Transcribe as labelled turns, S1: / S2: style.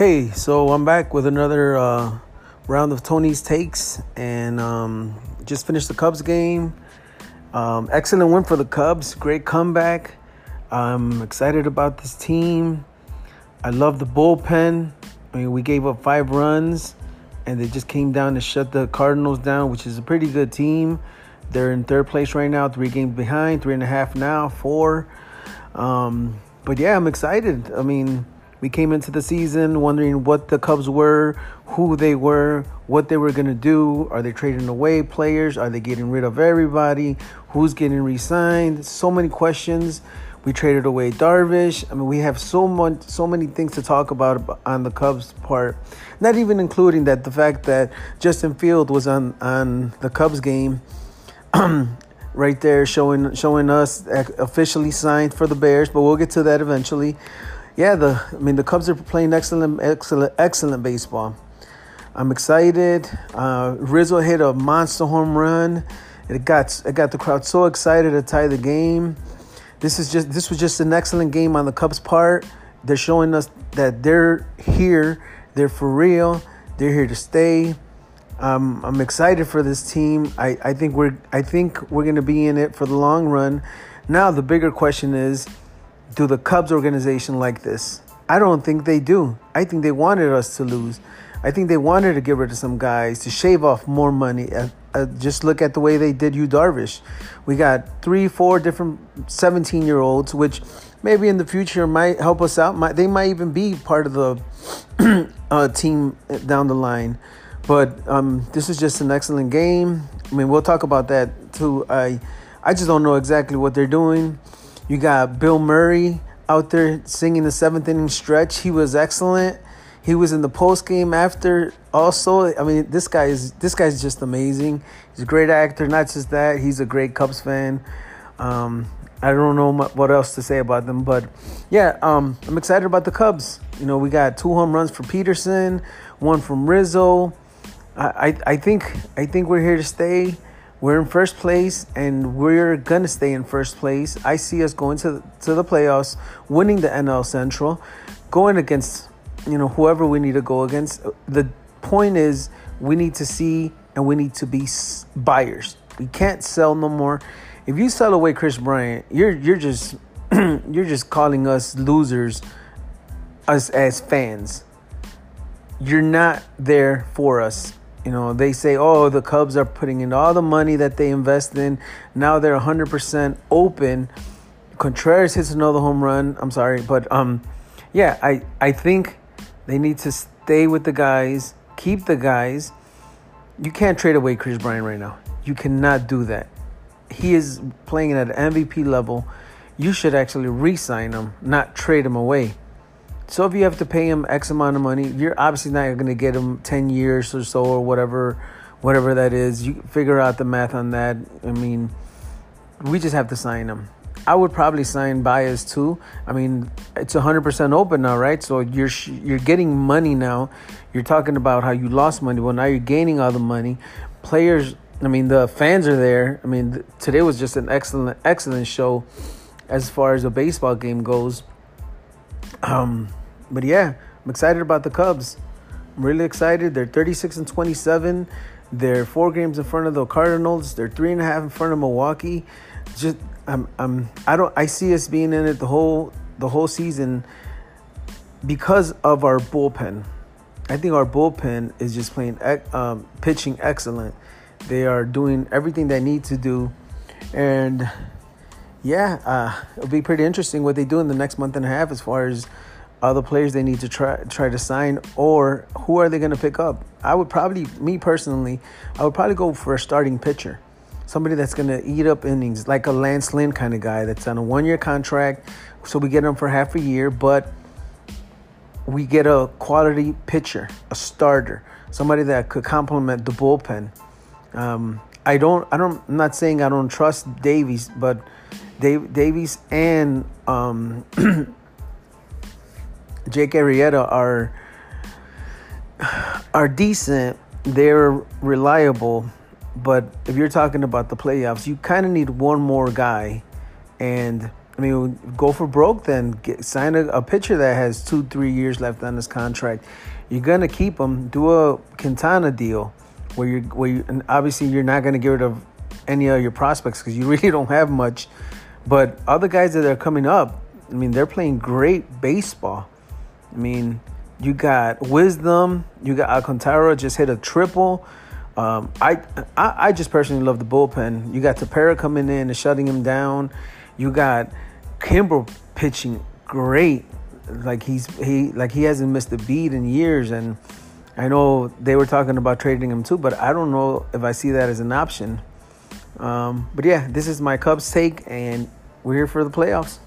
S1: Hey, so I'm back with another uh, round of Tony's takes, and um, just finished the Cubs game. Um, excellent win for the Cubs. Great comeback. I'm excited about this team. I love the bullpen. I mean, we gave up five runs, and they just came down to shut the Cardinals down, which is a pretty good team. They're in third place right now, three games behind, three and a half now, four. Um, but yeah, I'm excited. I mean, we came into the season wondering what the Cubs were, who they were, what they were going to do. Are they trading away players? Are they getting rid of everybody? Who's getting re signed? So many questions. We traded away Darvish. I mean, we have so much, so many things to talk about on the Cubs part. Not even including that the fact that Justin Fields was on on the Cubs game, right there, showing showing us uh, officially signed for the Bears. But we'll get to that eventually yeah, the I mean the Cubs are playing excellent, excellent, excellent baseball. I'm excited. Uh, Rizzo hit a monster home run. It got it got the crowd so excited to tie the game. This is just this was just an excellent game on the Cubs' part. They're showing us that they're here. They're for real. They're here to stay. Um, I'm excited for this team. I, I think we're I think we're gonna be in it for the long run. Now the bigger question is do the Cubs organization like this? I don't think they do. I think they wanted us to lose. I think they wanted to get rid of some guys to shave off more money. Uh, uh, just look at the way they did Yu Darvish. We got three, four different 17 year olds, which maybe in the future might help us out. Might, they might even be part of the uh, team down the line. But um, this is just an excellent game. I mean, we'll talk about that too. I, I just don't know exactly what they're doing. You got Bill Murray out there singing the seventh inning stretch. He was excellent. He was in the post game after. Also, I mean, this guy is this guy's just amazing. He's a great actor. Not just that, he's a great Cubs fan. Um, I don't know what else to say about them, but yeah, um, I'm excited about the Cubs. You know, we got two home runs for Peterson, one from Rizzo. I, I, I think I think we're here to stay. We're in first place and we're to stay in first place. I see us going to, to the playoffs, winning the NL Central, going against, you know, whoever we need to go against. The point is we need to see and we need to be buyers. We can't sell no more. If you sell away Kris Bryant, you're you're just you're just calling us losers us as fans. You're not there for us you know, they say, oh, the Cubs are putting in all the money that they invest in. Now they're 100% open. Contreras hits another home run. I'm sorry, but um, yeah, I I think they need to stay with the guys, keep the guys. You can't trade away Kris Bryant right now. You cannot do that. He is playing at an MVP level. You should actually re-sign him, not trade him away. So if you have to pay him X amount of money, you're obviously not going to get him 10 years or so or whatever whatever that is. You figure out the math on that. I mean, we just have to sign him. I would probably sign Baez too. I mean, it's 100% open now, right? So you're you're getting money now. You're talking about how you lost money. Well, now you're gaining all the money. Players, I mean, the fans are there. I mean, today was just an excellent excellent show as far as a baseball game goes. Um but yeah, I'm excited about the Cubs. I'm really excited. They're 36 and 27. They're four games in front of the Cardinals. They're three and a half in front of Milwaukee. Just I'm I'm I don't I see us being in it the whole the whole season because of our bullpen. I think our bullpen is just playing um, pitching excellent. They are doing everything they need to do, and yeah, uh, it'll be pretty interesting what they do in the next month and a half as far as other players they need to try try to sign or who are they going to pick up? I would probably me personally i would probably go for a starting pitcher. Somebody that's going to eat up innings like a lance lynn kind of guy that's on a one year contract so we get him for half a year but we get a quality pitcher a starter somebody that could complement the bullpen. Um, i don't i don't i'm not saying i don't trust davies but Dave, davies and um, Jake Arrieta are are decent. They're reliable, but if you're talking about the playoffs, you kind of need one more guy. And I mean, go for broke then. Get, sign a, a pitcher that has two, three years left on his contract. You're gonna keep him. Do a Quintana deal, where you're where you, and obviously you're not gonna get rid of any of your prospects because you really don't have much. But other guys that are coming up, I mean, they're playing great baseball. I mean, you got Wisdom, you got Alcantara just hit a triple. Um, I, I I just personally love the bullpen. You got Tepera coming in and shutting him down. You got Kimbrel pitching great. Like he's he like he hasn't missed a beat in years and I know they were talking about trading him too, but I don't know if I see that as an option. Um, but yeah, this is my Cubs take, and we're here for the playoffs.